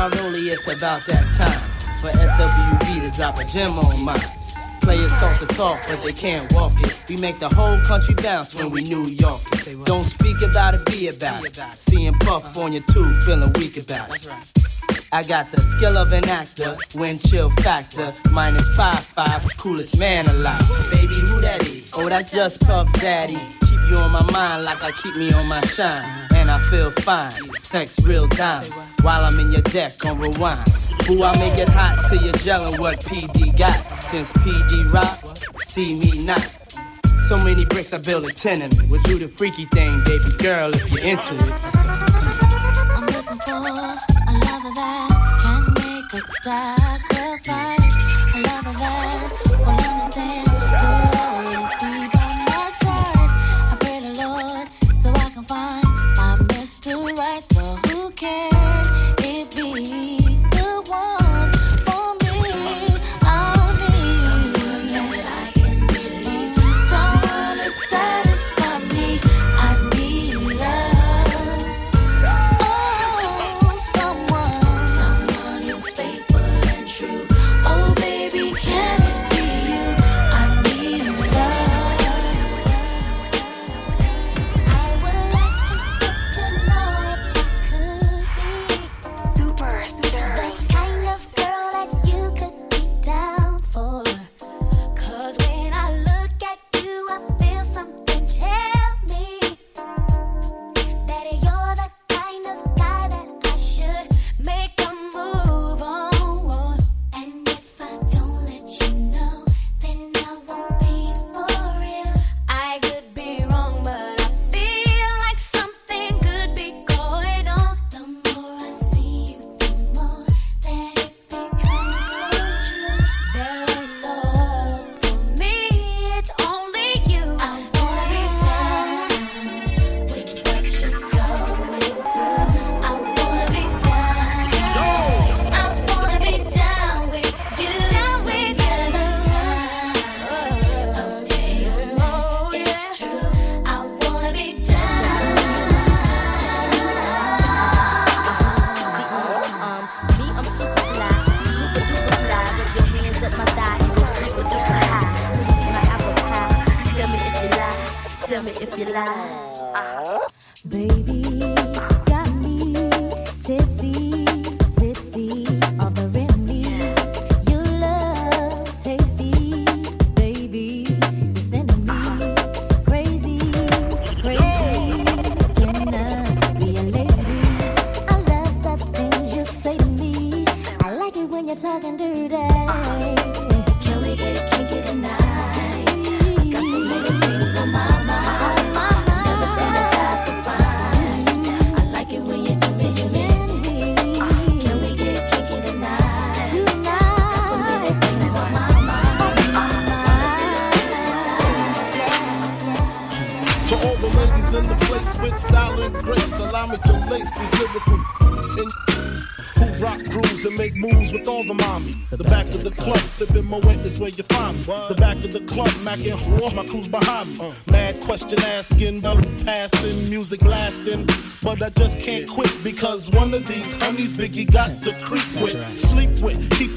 my rollie, it's about that time for SWV to drop a gem on mine. Players talk the talk, but they can't walk it. We make the whole country bounce when we New York it. Don't speak about it, be about it. Seeing Puff on your tube, feeling weak about it. I got the skill of an actor, wind chill factor, minus five five, coolest man alive. Baby, who that is? Oh, that's just Puff Daddy. Keep you on my mind like I keep me on my shine, and I feel fine. Sex real time while I'm in your deck on rewind. Who I make it hot till you're gelling what PD got. Since PD rock, see me not. So many bricks I build a tenement. We'll do the freaky thing, baby girl, if you're into it. I'm looking for a lover that can make a sacrifice.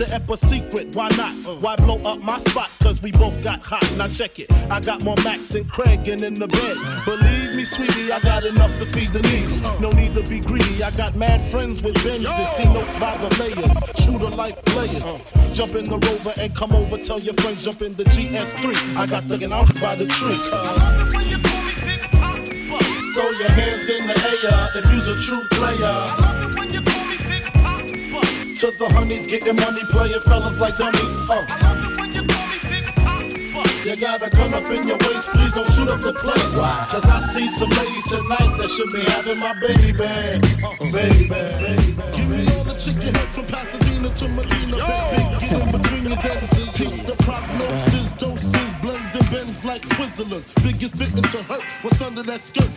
The ep a secret. Why not? Why blow up my spot? Cause we both got hot. Now check it. I got more Mac than Craig and in the bed. Believe me, sweetie, I got enough to feed the needy. No need to be greedy. I got mad friends with Benzes. See notes by the layers. Shooter life players. Jump in the rover and come over. Tell your friends, jump in the GS3. I got the out by the tree. Throw your hands in the air if you's a true player. To the honeys, getting money, playing fellas like dummies. Uh. You got a gun up in your waist, please don't shoot up the place. Cause I see some ladies tonight that should be having my baby. Uh, baby, baby. Give me all the chicken heads from Pasadena to Medina. Bet big, get in between your dances. Keep the prognosis, doses, blends and bends like Twizzlers. Biggest fitting to hurt what's under that skirt.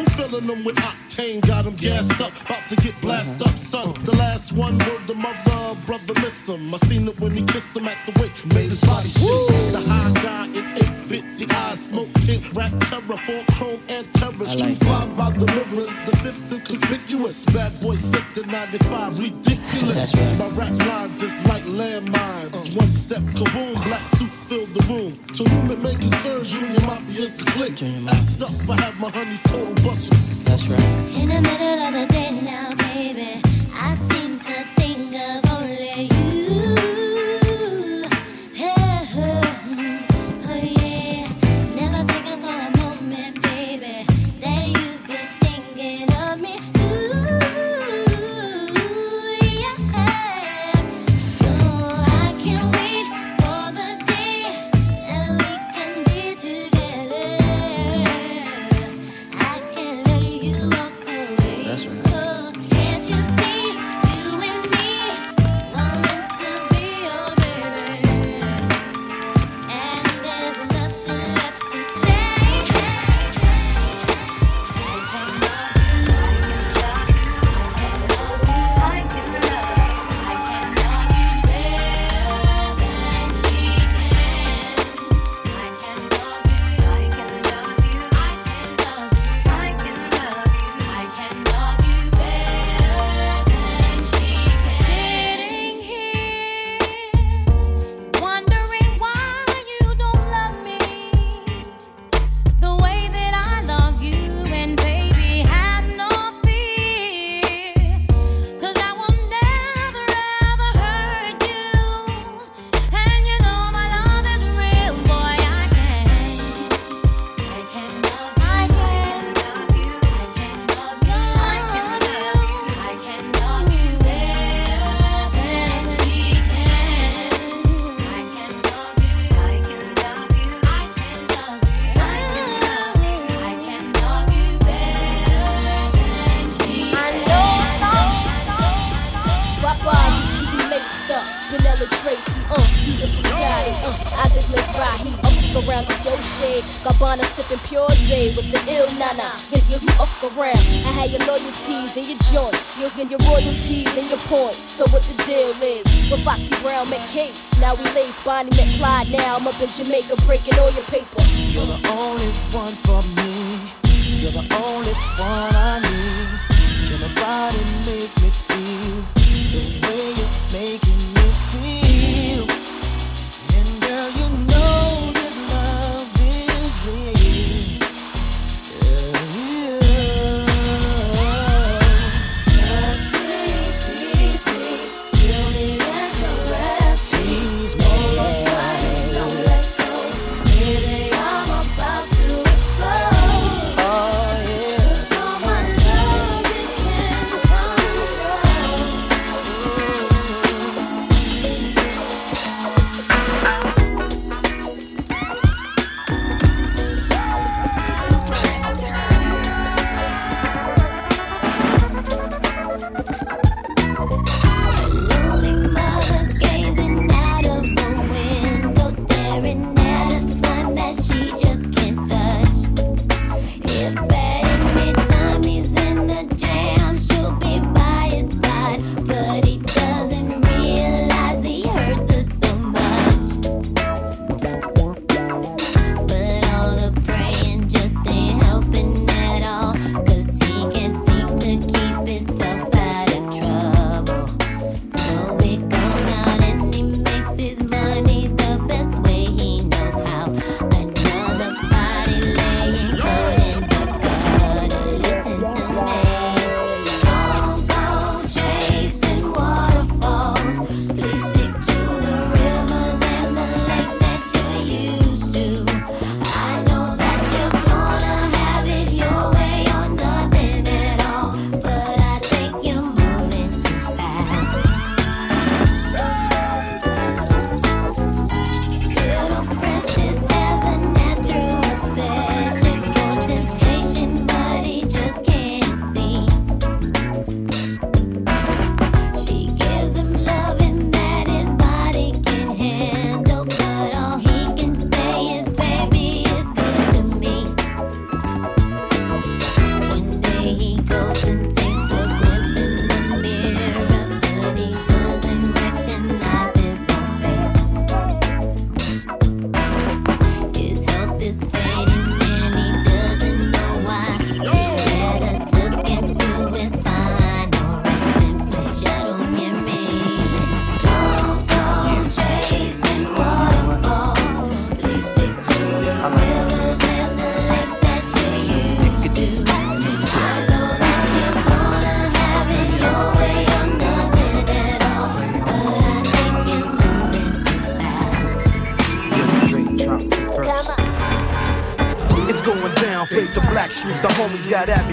Who filling them with octane? Got them gassed up, about to get blasted up, son. The last one word the mother, brother miss him. I seen it when he kissed him at the wake, made his body shake. The high guy in 50 eyes, smoke tint, rap terror, four chrome and terror. Like Street fly by the mirrors, the fifth is conspicuous. Bad boy slipped in 95, ridiculous. Right. My rap lines is like landmines. Uh, one step, kaboom, black suits fill the room. To whom it may concern, Junior Mafia's the click. Act up, I have my honey's total bustle. That's right. In the middle of the day now, baby, I seem to think of only you.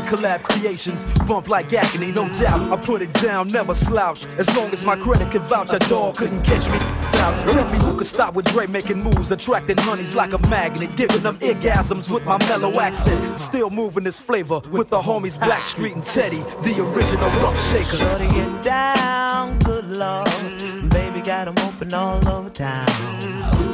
Collab creations, bump like agony, no doubt. I put it down, never slouch. As long as my credit can vouch, a dog couldn't catch me. Tell me who could stop with Dre making moves, attracting honeys like a magnet, giving them orgasms with my mellow accent. Still moving this flavor with the homies Blackstreet and Teddy, the original rough shakers. Shorty get down, good lord. Baby got 'em open all over town.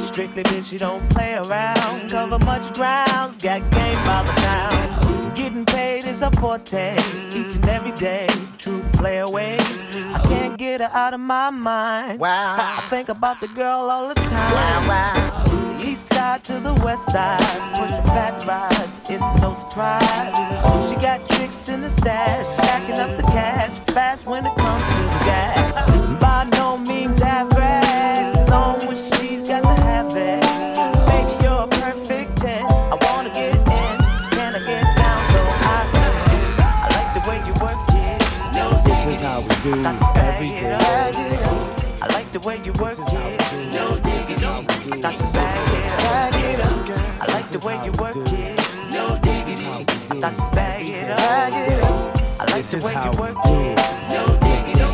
Strictly bitch, you don't play around. Cover much grounds, got game by the pound. Getting paid a forte, each and every day. True play away. I can't get her out of my mind. Wow. I think about the girl all the time. Wow, wow. East side to the west side, pushing fat rides, it's no surprise. She got tricks in the stash, stacking up the cash, fast when it comes to the gas. By no means average, do every day. I like the way you work it. No diggity. Got to bag it up. I like the way you work it. No diggity. Got to bag it up. I like the way you work it. No diggity.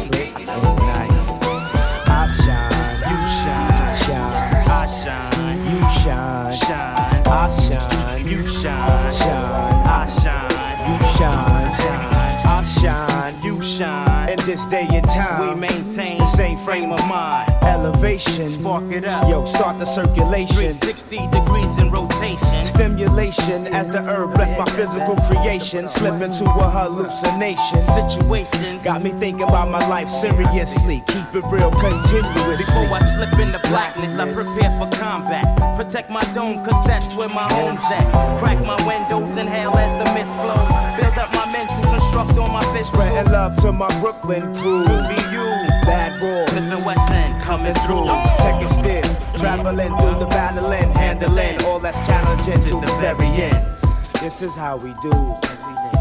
I shine, you shine, shine. I shine, you shine, shine. I shine, you shine. This day and time, we maintain the same frame of mind. Elevation, spark it up. Yo, start the circulation. 360 degrees in rotation. Stimulation as the herb bless my physical creation. Slip into a hallucination. Situation got me thinking about my life seriously. Keep it real continuously. Before I slip into blackness, I prepare for combat. Protect my dome, cause that's where my home's at. Crack my windows, inhale as the mist flows. Build up my mental construct on my fist. Spreading love to my Brooklyn crew. Be you. Bad boy. Smith and West End coming through. Take it still. Traveling through the battling, handling all that's challenging to the very end. This is how we do.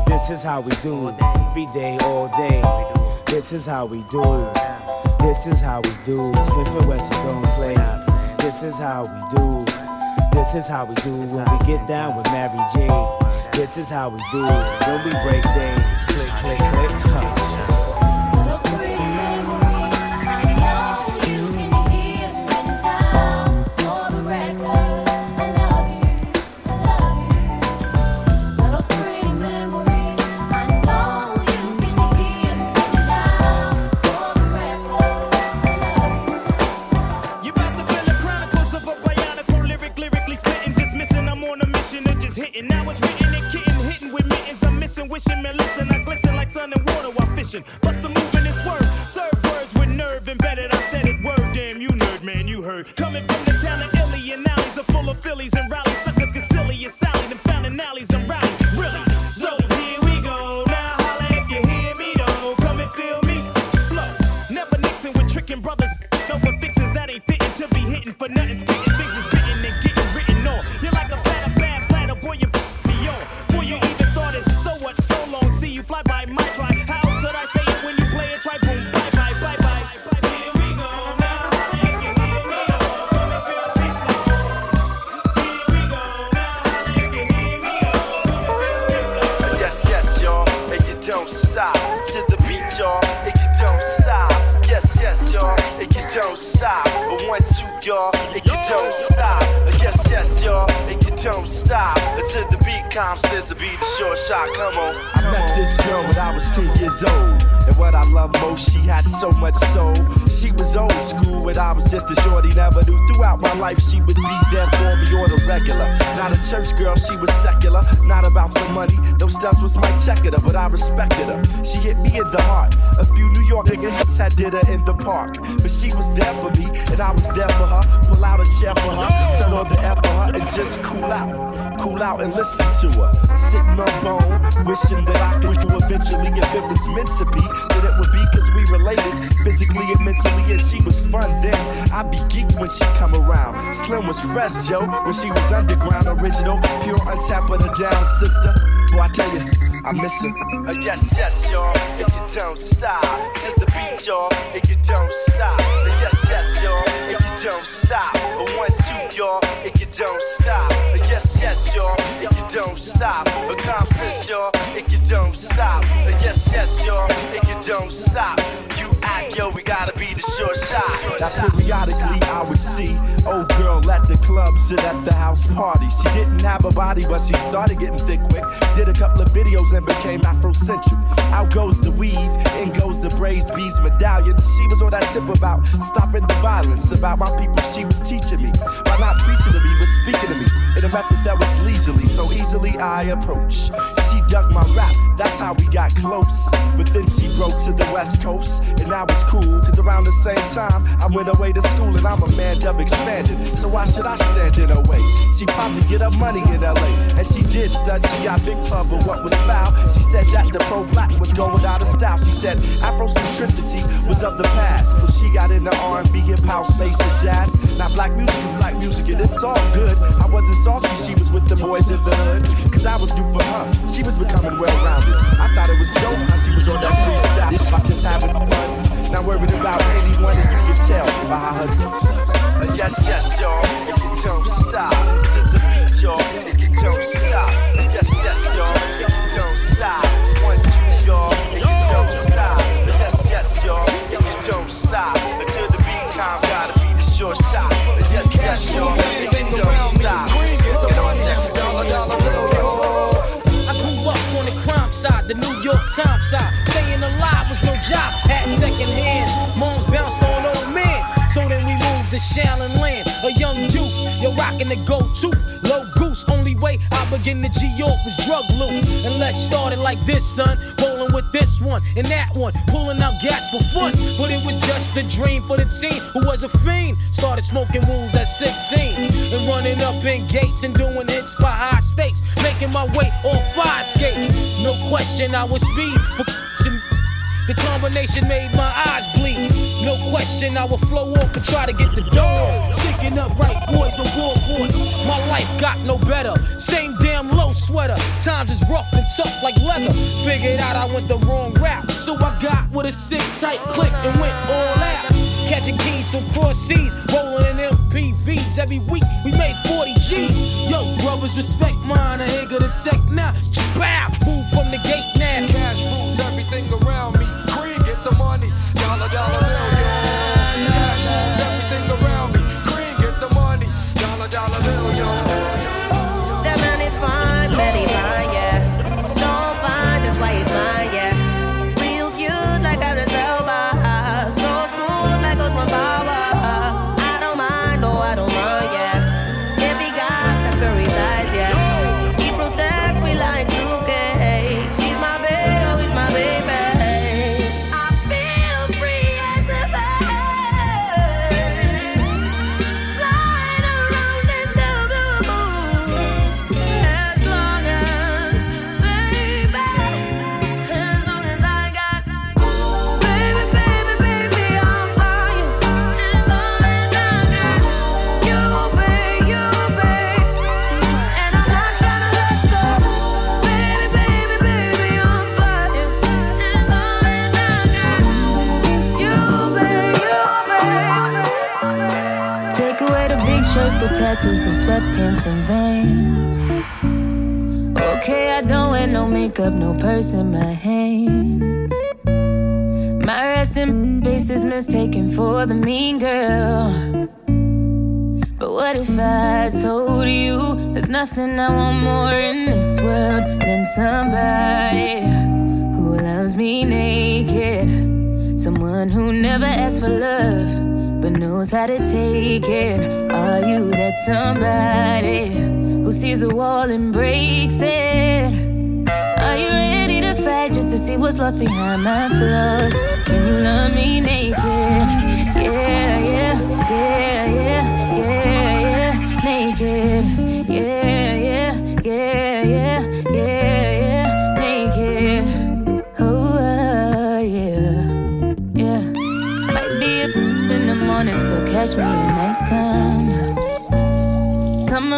This is how we do. Every day, all day. This is how we do. This is how we do. Smith and Wesson don't play. Out This is how we do. This is how we do when we get down with Mary J. This is how we do when we break things. Click, click, click. Huh. You about to water I was there for her. Pull out a chair for her, turn on the air for her, and just cool out. Cool out and listen to her. Sitting on bone, wishing that I could do eventually if it was meant to be. That it would be cause we related physically and mentally, and she was fun then. I'd be geeked when she come around. Slim was fresh, yo, when she was underground, original, pure untapped, but a down sister. Boy, I tell you, I miss her. Uh, yes, yes, y'all, If you don't stop. To the beat, y'all, If you don't stop. Uh, yes, yes, y'all, If you don't stop. Uh, one, two, y'all, If you don't stop. Uh, yes, yes, y'all, If you don't stop. Uh, conference, y'all, If you don't stop. Uh, yes, yes, y'all, If you don't stop. Yo, we gotta be the short shot. Now periodically I would see old girl at the club, sit at the house party. She didn't have a body, but she started getting thick quick. Did a couple of videos and became Afrocentric. Out goes the weave, in goes the braids, beads, medallion. She was on that tip about stopping the violence, about my people. She was teaching me by not preaching to me, but speaking to me in a method that was leisurely, so easily I approach. She dug my rap, that's how we got close. But then she broke to the west coast, and that was cool, cause around the same time I went away to school, and I'm a man of expanded. So why should I stand in her way? She probably get her money in LA, and she did stud, she got big club, but what was foul? She said that the pro black was going out of style. She said Afrocentricity was of the past, but she got into R&B, hip hop, space, and jazz. Now black music is black music, and it's all good. I wasn't salty, she was with the boys in the hood, cause I was new for her. She was becoming well-rounded. I thought it was dope how she was on that freestyle. This just having fun. Not worried about anyone, and you can tell by her Uh, yes, yes, y'all, you don't stop. To the beat, y'all, you don't stop. Uh, yes, yes, y'all, you don't stop. One, two, y'all, you don't stop. Uh, yes, yes, y'all, you don't stop. Until the beat time, gotta be the short shot. Yes, yes, y'all, and the New York Times side. Staying alive was no job, had second hands. Moms bounced on old men. So then we moved to Shallon Land, a young youth. You're rocking the go-to, low way the G York was drug loot. And let's start it like this, son. Rolling with this one and that one, pulling out gats for fun. But it was just a dream for the team who was a fiend. Started smoking wools at 16 and running up in gates and doing hits by high stakes. Making my way on fire skates. No question, I was speed for the combination made my eyes bleed. No question, I would flow off and try to get the dough. Sticking up right boys on board. My life got no better. Same damn low sweater. Times is rough and tough like leather. Figured out I went the wrong route. So I got with a sick tight click and went all out. Catching keys from cross seas, rolling in MPVs every week. We made 40 G. Yo, brothers, respect mine. I ain't gonna tech now. Bow, move from the gate now. Cash rules everything around shirts, the tattoos, the sweatpants and veins. Okay, I don't wear no makeup, no purse in my hands. My resting face is mistaken for the mean girl. But what if I told you there's nothing I want more in this world than somebody who loves me naked? Someone who never asks for love but knows how to take it. Are you that somebody who sees a wall and breaks it? Are you ready to fight just to see what's lost behind my flaws? Can you love me naked? Yeah, yeah, yeah,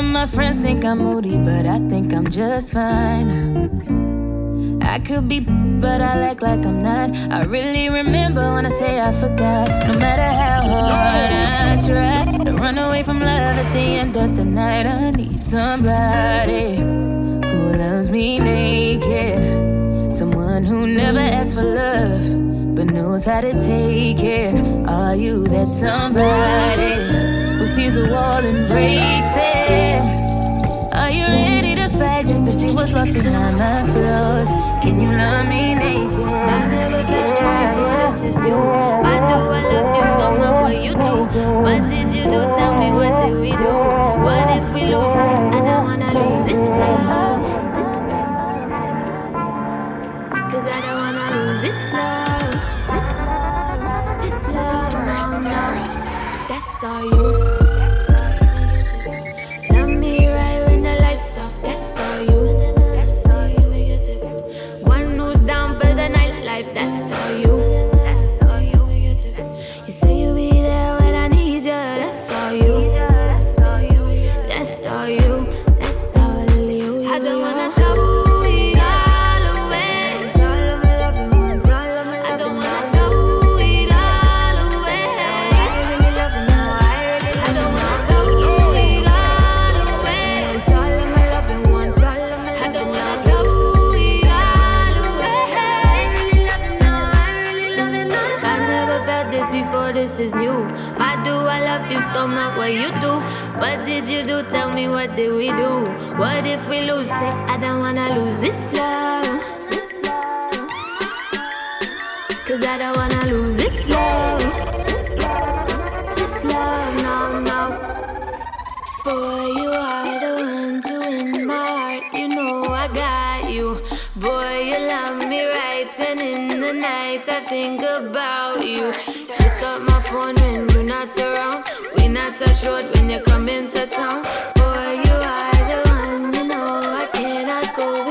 of my friends think I'm moody, but I think I'm just fine. I could be, but I act like I'm not. I really remember when I say I forgot. No matter how hard I try to run away from love at the end of the night, I need somebody who loves me naked. Someone who never asks for love, knows how to take it. Are you that somebody who sees a wall and breaks it? Are you ready to fight just to see what's lost behind my flaws? Can you love me naked? I never felt this this is new. Why do I love you so much? What you do? What did you do? Tell me what did we do? What if we lose? it? I don't wanna lose this love. Cause I don't wanna lose this love. That's all you. What did you do? Tell me what did we do? What if we lose it? I don't wanna lose this love. Cause I don't wanna lose this love. This love, no, no. Boy, you are the one to win my heart. You know I got you. Boy, you love me right. And in the night, I think about you. Pick up my phone when you're not around. Not touch road when you come into town. Boy, you are the one. You know I cannot go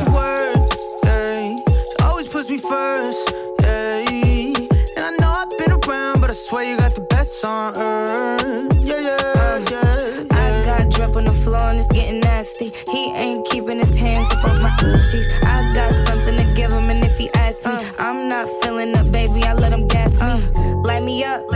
she work, ayy. She always puts me first, ayy. And I know I've been around, but I swear you got the best on earth. Yeah, yeah, yeah. I got drip on the floor and it's getting nasty. He ain't keeping his hands up off my cheeks. I got something to give him, and if he asks me, uh. I'm not feeling up, baby. I let him gas me. Uh. Light me up,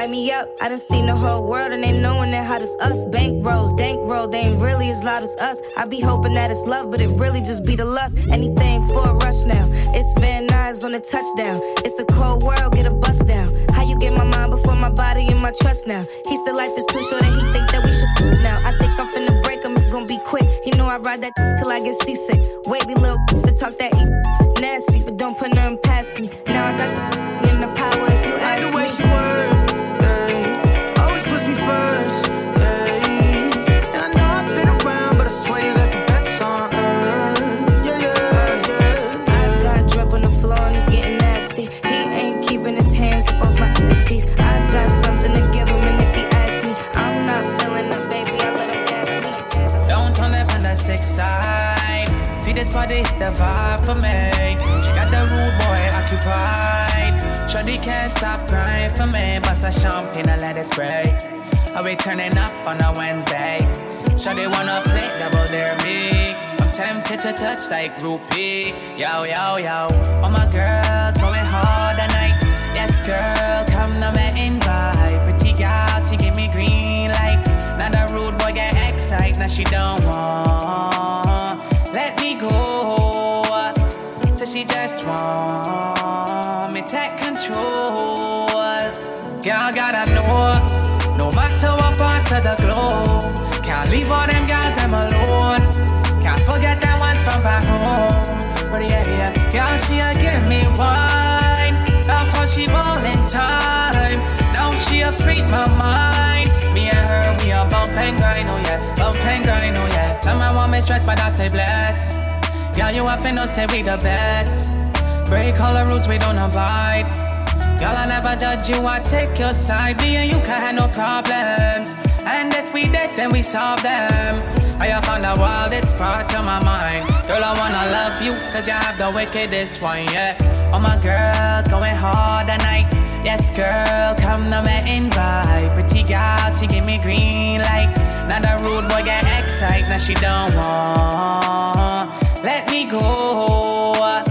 light me up. I done seen the whole world and they knowing that hot as us. Bank rolls, dank roll, they ain't really as loud as us. I be hoping that it's love, but it really just be the lust. Anything for a rush now. It's Van Nuys on the touchdown. It's a cold world, get a bust down. How you get my mind before my body and my trust now? He said life is too short and he think that we should f- now. I think I'm finna break him, it's gonna be quick. He know I ride that till I get seasick. Wavy little to talk that e- nasty, but don't put nothing past me. Now I got the body, the vibe for me. She got the rude boy occupied. Shawty can't stop crying for me. Bust a champagne and let it spray. Are we turning up on a Wednesday? They wanna play double dare me. I'm tempted to touch like rupee. Yo, yo, yo. All my girls going hard tonight. Yes, girl, come to me invite. Pretty girl, she give me green light. Now the rude boy get excited. Now she don't want. She just want me take control. Girl, gotta know. No matter what part of the globe. Can't leave all them guys them alone. Can't forget them ones from back home. But yeah, yeah, girl, she'll give me wine. Love how she ballin' time. Now she a freak my mind. Me and her, we a bump and grind, oh yeah, bump and grind, oh yeah. Time I want stress, but I say bless. Girl, you have to know say we the best. Break all the rules, we don't abide. Girl, I never judge you, I take your side. Me and you can have no problems. And if we dead, then we solve them. I have found the wildest part of my mind. Girl, I wanna love you, cause you have the wickedest one, yeah. All my girls going hard tonight. Yes, girl, come to me invite. Pretty girl, she give me green light. Now the rude boy get excited, now she don't want. Let me go.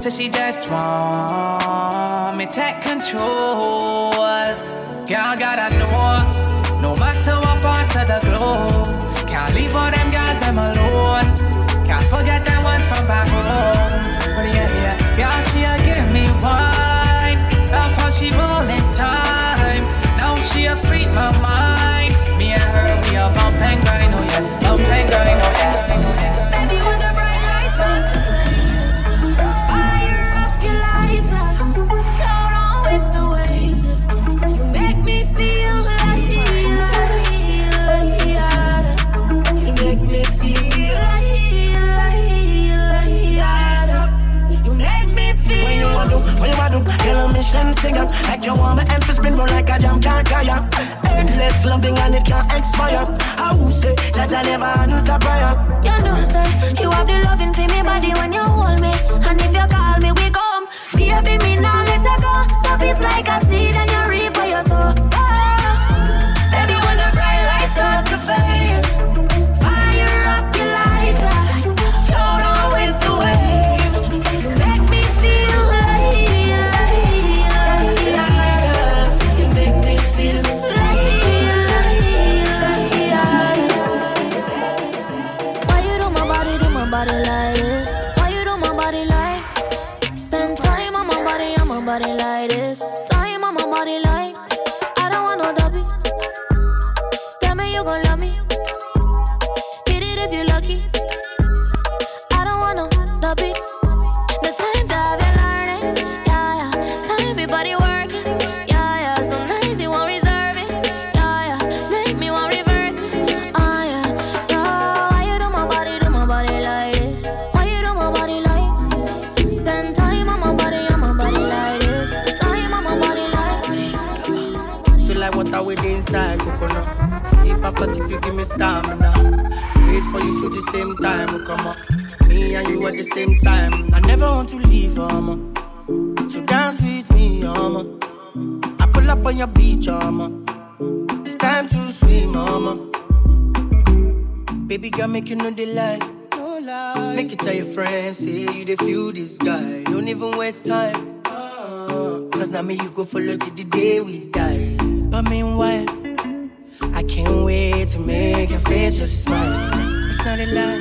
So she just want me take control. Girl, I gotta know. No matter what part of the globe. Can't leave all them guys them alone. Can't forget them ones from back home. But yeah, yeah, girl, she'll give me wine. Love how she rollin' time. Now she a freak my mind. Me and her, we a bump and grind, oh yeah, bump and grind, oh yeah. Mission singer. Like you want my emphasis spin roll like a jam can't tire. Endless loving and it can't expire. I will say, that I never answer prayer. You know, say you have the loving for me body when you hold me, and if you call me, we come. Baby, me now let her go. Love is like a seed and you Wait for you through the same time, we come up. Me and you at the same time. I never want to leave, mama. So dance with me, mama. I pull up on your beach, mama. It's time to swim, mama. Baby girl, make you know the lie. No lie. Make it tell your friends, say you the feel this guy. Don't even waste time. Uh, Cause now me you go follow till the day we die. But meanwhile, can't wait to make your face just smile. It's not a lie.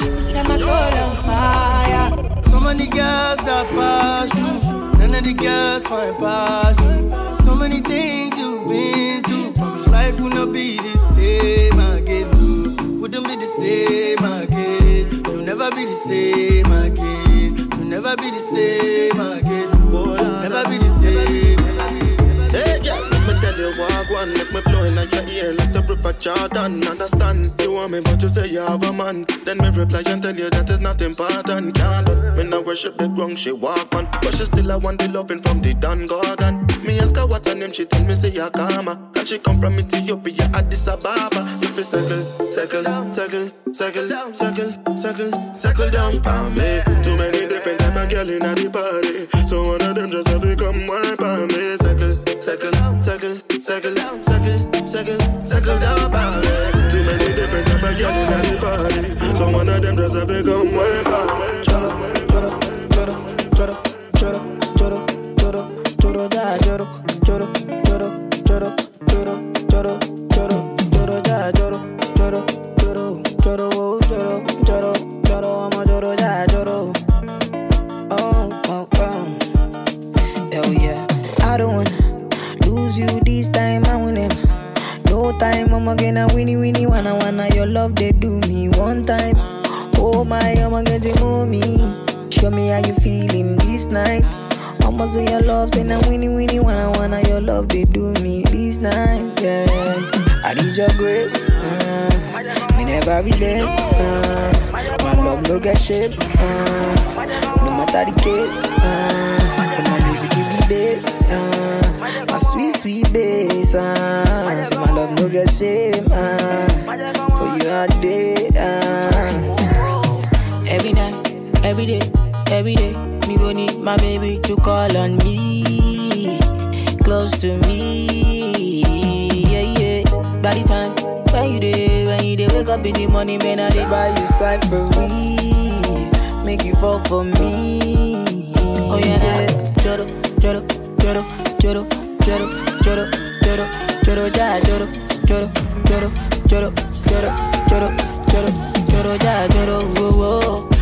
You set my soul on fire. So many girls that pass through. None of the girls find past you. So many things you've been through. Promise life will not be the same again. Wouldn't be the same again. You'll never be the same again. You'll never be the same again. Oh, never be the same. You what one Make me blow in your ear like the river Jordan. Understand, you want me but you say you have a man. Then me reply and tell you that is not important Can't let me not worship the ground she walk on But she still I want the loving from the Dan Gorgon. Me ask her what's her name, she tell me say you karma And she come from Ethiopia, Addis Ababa. You feel circle, circle, circle, circle, circle, circle, circle down for me. Too many different type of girl in the party. So one of them just have to come wipe on me. Circle, Settle down, settle, settle down, settle, settle, settle down, body. Too many different type of girls in the party. So one of them just have to come with lose you this time, I win him. No time, I'm gonna winnie winnie wanna wanna your love they do me one time. Oh my, I'm gonna get mommy. Show me how you feeling this night. I'ma say your love, say now winnie winnie wanna wanna your love they do me this night. Yeah, I need your grace. Uh, me never relent. Uh, my love no get shape. Uh, no matter the case. Uh, my music give me bass. Uh, sweet sweet bass. Uh, say my love no get shame. Uh, for you all day. Uh, every night, every day, every day. Me go need my baby to call on me, close to me. Yeah, yeah. By the time when you day, when you day, wake up in the morning, man, I did buy you cyphery, make you fall for me. Oh yeah, yeah. Joro, joro, joro, joro, joro, joro, joro, joro, ja, joro, joro, joro, joro, joro, joro, joro, joro, ja, joro, whoa, oh, oh. whoa.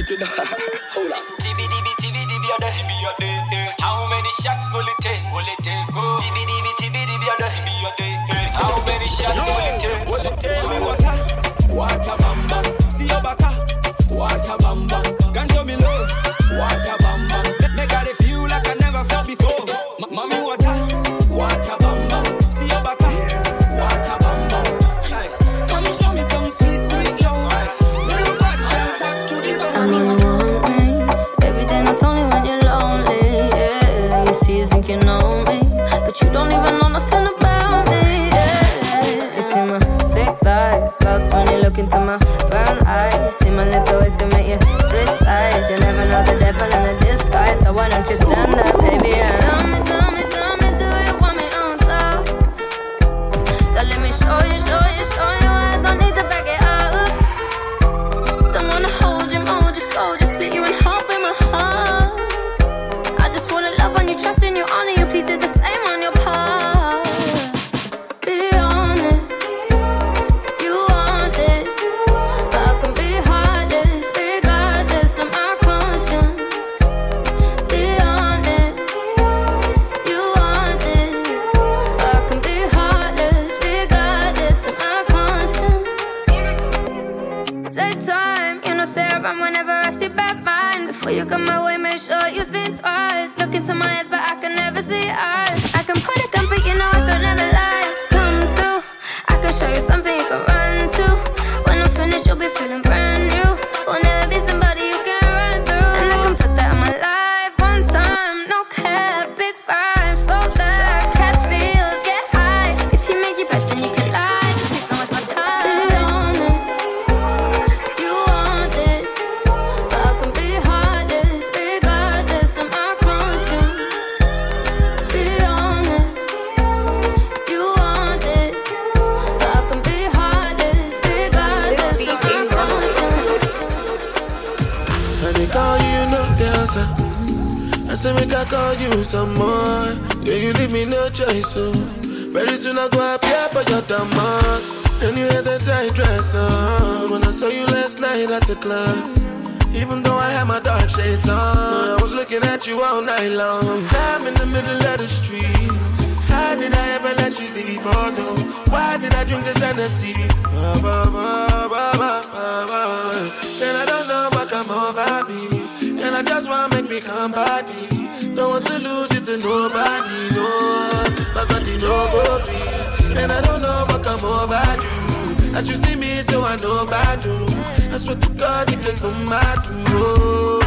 Up on the mic. in the- Hold up. TBDB TBDB a day. TB a day. eh. How many shots will it take? Will it take? Go. TBDB TBDB a day. TB a day. eh. How many shots will it take? Will it take? Me water, water bam bam. See your baka, water bam bam. Can show me love, water into my brown eyes. See my little ways can make you switch sides. You never know the devil in a disguise, so why don't you stand up, baby? And tell me, tell me, tell me, do you want me on top? So let me show you, show you. Soon I go appear for your demand. And you had that tight dress on when I saw you last night at the club. Even though I had my dark shades on, I was looking at you all night long. I'm in the middle of the street. How did I ever let you leave? Oh no, why did I drink this Hennessy? Ba. And I don't know what come over me. And I just wanna make me come body. Don't want to lose you to nobody, no. But God, you know, go be. And I don't know what come over you. As you see me, so I know about you. I swear to God, you can come out to know.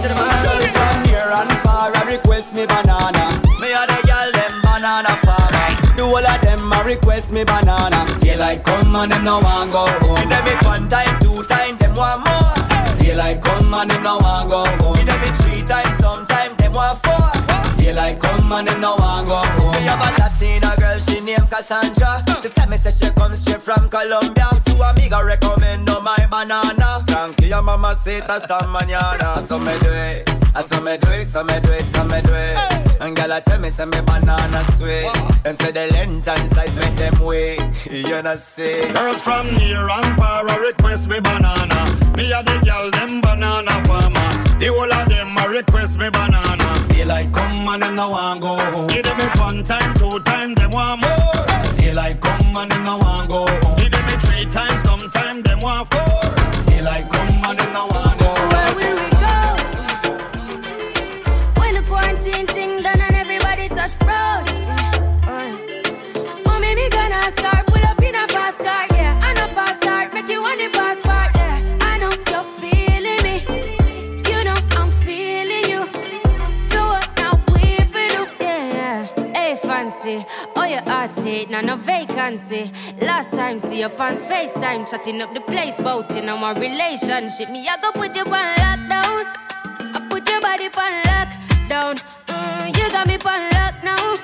Girls from near and far I request me banana. Me a the girl them banana farmer. Do all of them a request me banana. Daylight come and them no want go home. Give them one time, two time, them want more. Daylight come and them no one go home. Give them three times, sometime them want four. Daylight come and them no want go home. Me have a Latina girl, she named Cassandra. She tell me say she come straight from Colombia. So amiga recommend no my banana. Tranquilla mama say hasta mañana. So me do it. I saw me do it, so me do it, so me do it. And girl, I tell me, say me banana sweet. Them say the length and size make them wait. You know see. Girls from near and far a request me banana. Me a the girl them banana farmer. The whole of them a request me banana. Daylight come and them no want go home. Give them it one time, two time, them want more. Daylight come and them no want go home. Give them it three times, sometime them want four. Daylight come and them no want go home. Where we Last time, see up on FaceTime, chatting up the place, bout in our relationship. Me, I go put you on lockdown. I put your body on lockdown. Mm, you got me on lock now.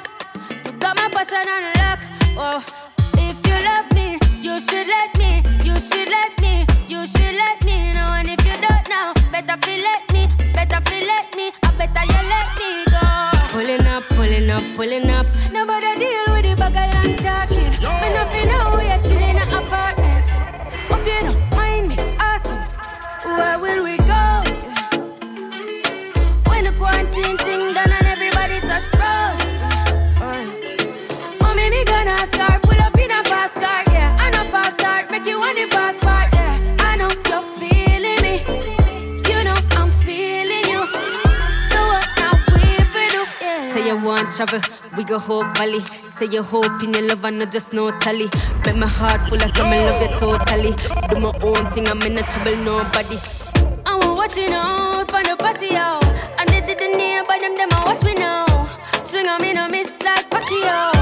You got my person on lock. Oh, if you love me, you should let me. You should let me. You should let me know. And if you don't know, better feel let me. Better feel let me. I better you let me go. Pulling up, pulling up, pulling up. Travel, we go whole valley. Say you hope in your love and not just no tally. Make my heart full of some love you totally. Do my own thing, I'm in not trouble nobody. I'm watching out for the party out. And they did the neighbor them, them I watch me now. Swing on me, no miss like Pacquiao.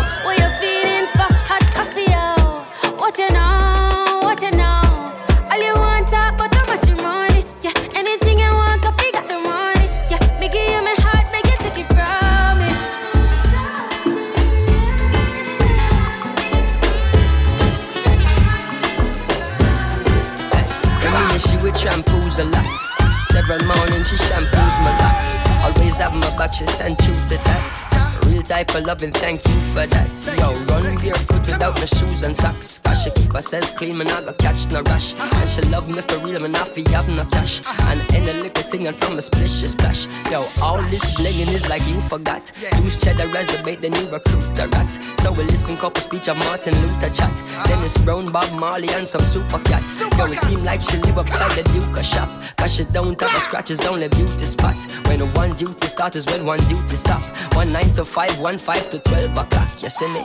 Of loving, thank you for that. Yo, run barefoot without my shoes and socks. She keep herself clean, man, I got catch no rush. And she love me for real, man, I feel have no cash. And any little thing and from a splish, she splash. Yo, all this blinging is like you forgot. Use cheddar as the bait, then you recruit the rat. So we listen couple speech of Martin Luther chat. Dennis Brown, Bob Marley, and some super cats. Yo, it seem like she live upside the Duke shop. Cause she don't have a scratch, it's only beauty spot. When one duty start is when one duty stop. One nine to five, one five to twelve o'clock. You see me?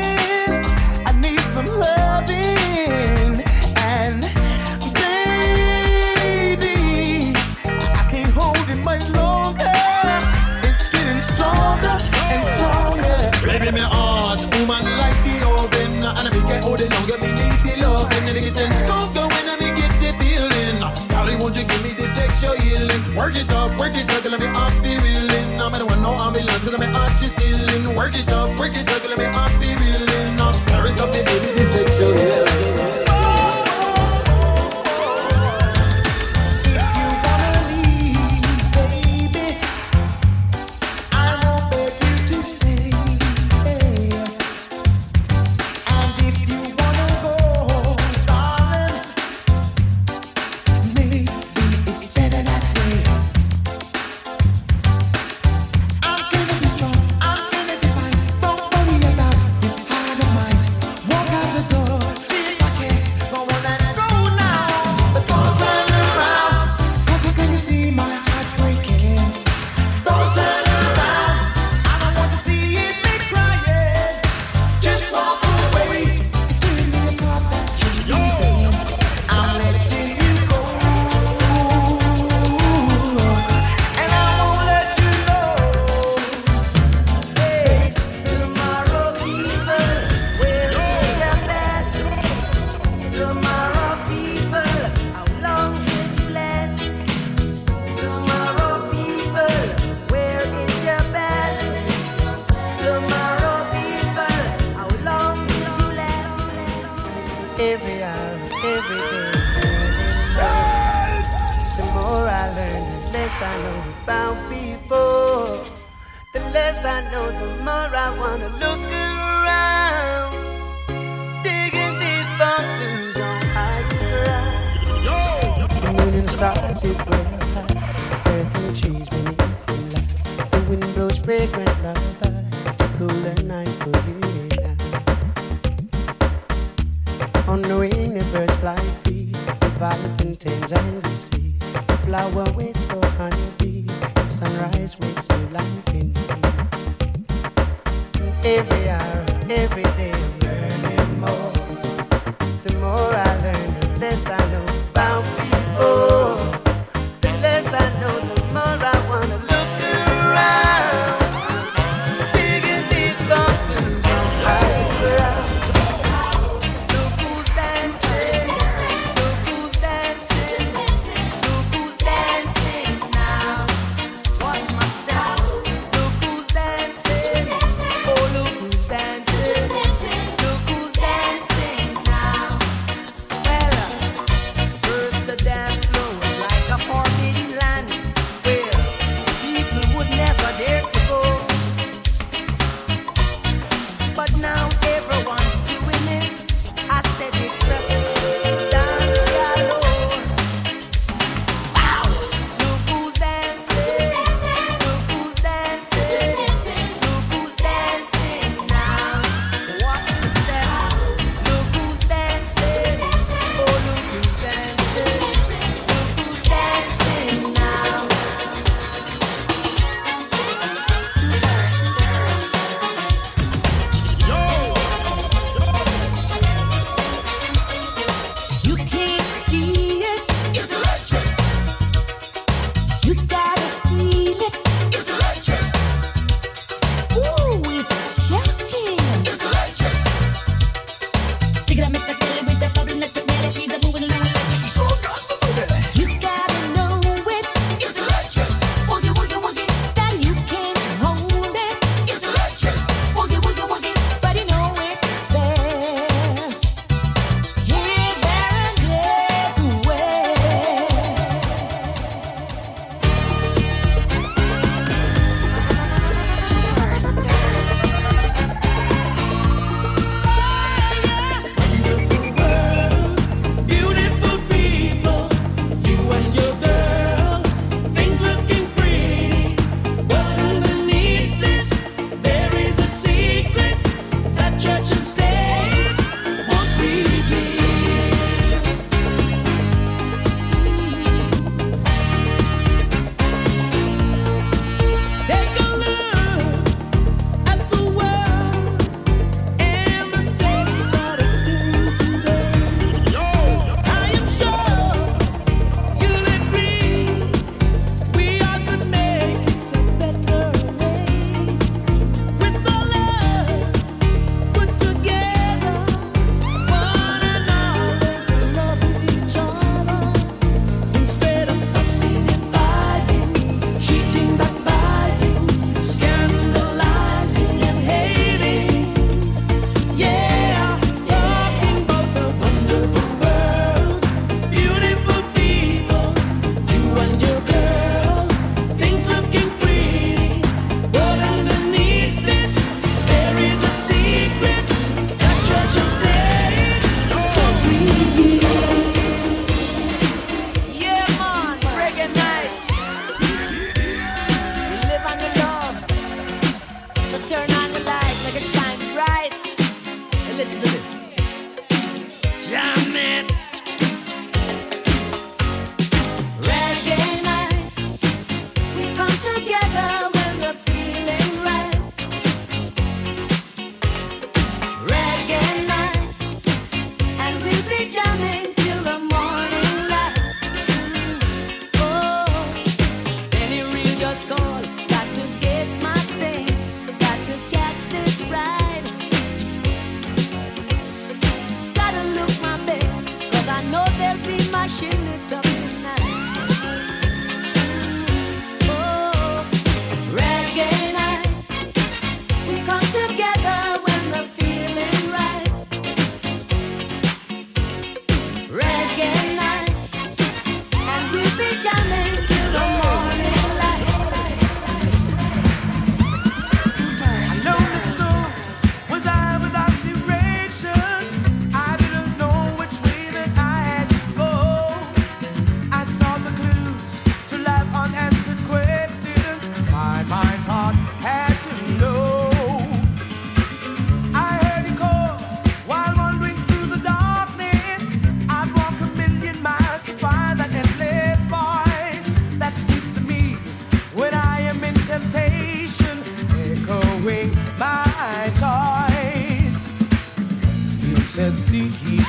and baby, I can't hold it much longer. It's getting stronger and stronger. Baby, me heart, woman like the oven, and I make it hold it longer. Me need the love, and then it gets stronger when I make it the feeling. Dolly, won't you give me the sexual healing? Work it up, work it up, let me off the reeling. I'm in want no ambulance, cause I'm an artist. Work it up, work it up, let me off be reeling. Turn it up, you give me the sexual.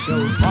Seek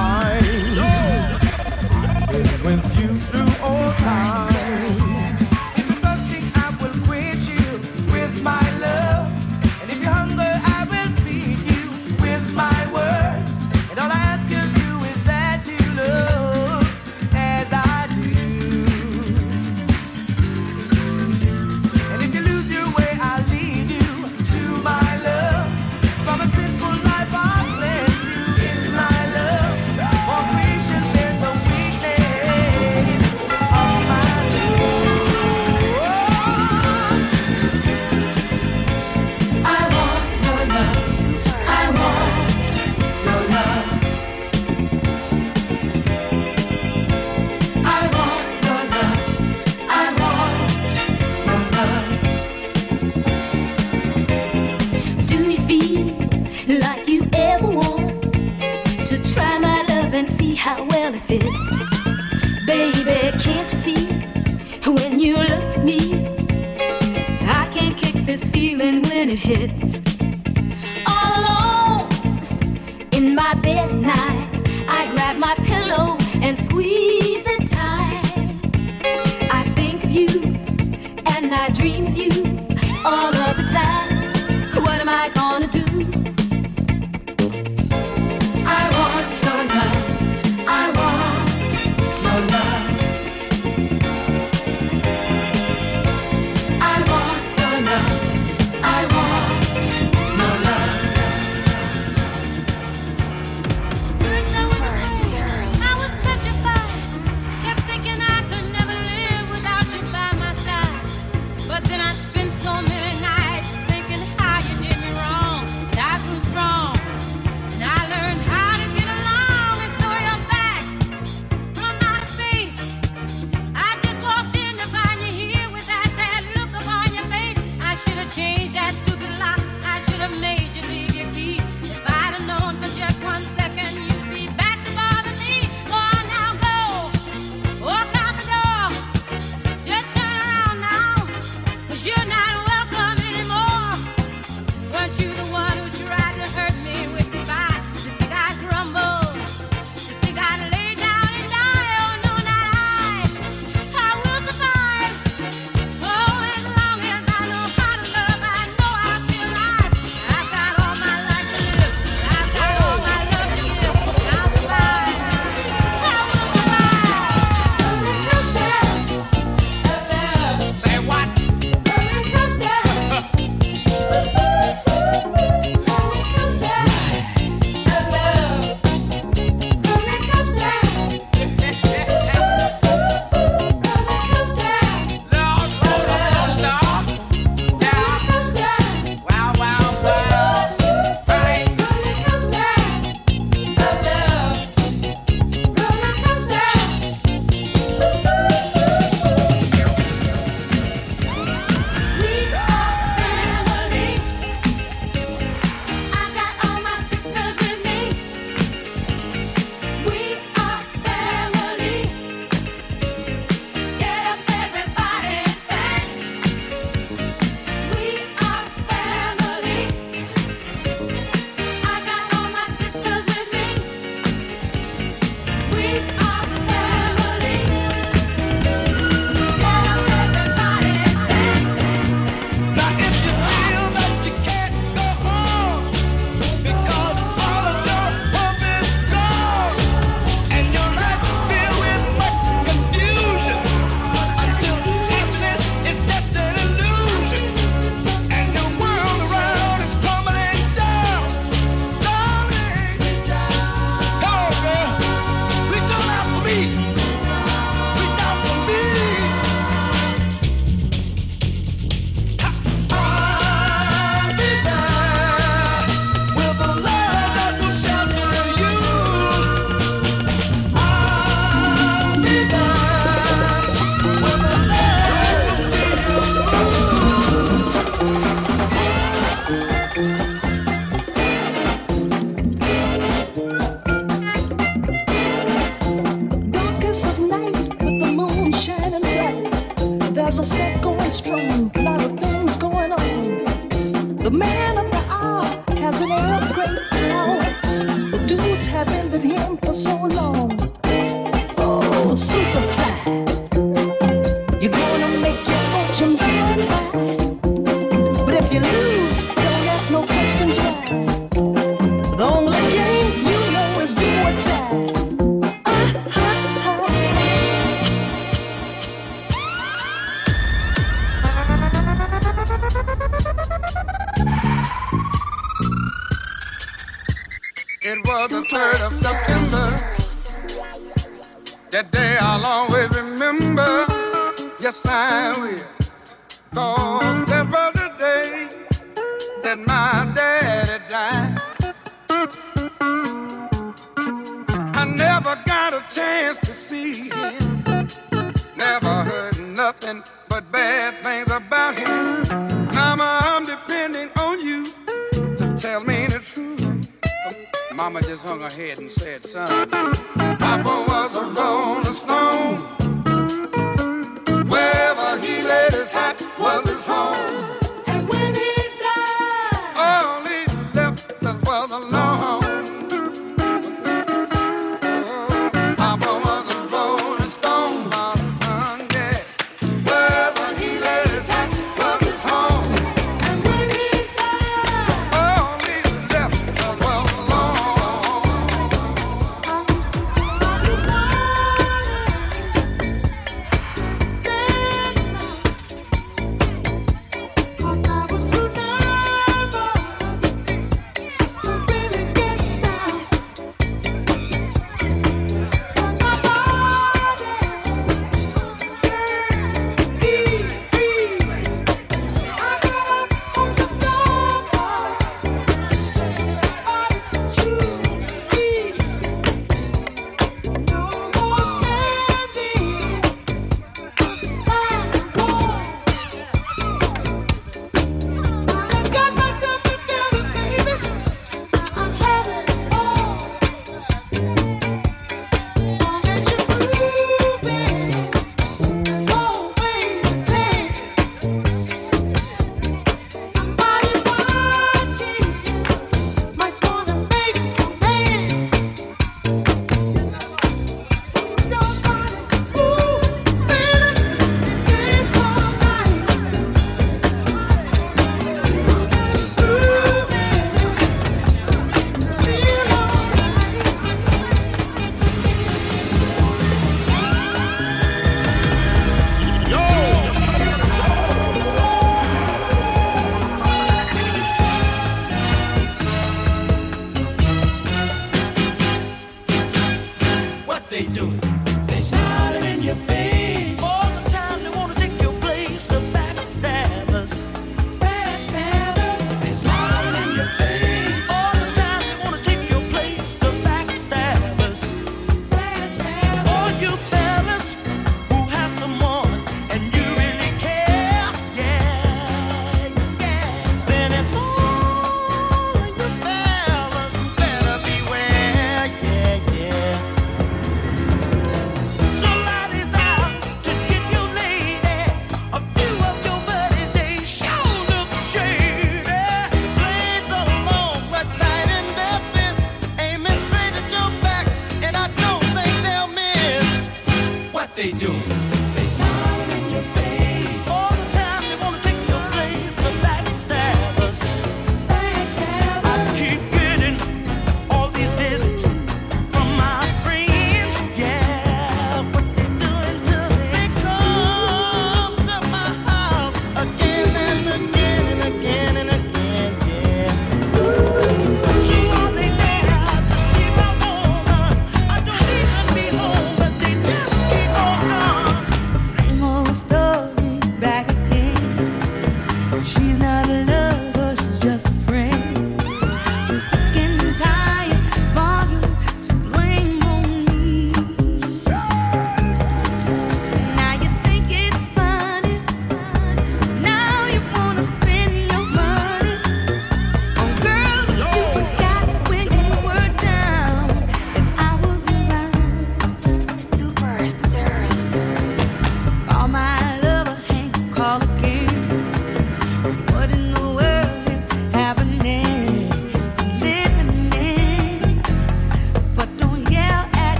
Was the 3rd of September. That day I'll always remember. Yes, I will. Cause that was the day that my daddy died. I never got a chance to see him. Never heard nothing Mama just hung her head and said, son, Papa was a rolling stone. Wherever he laid his hat was his home.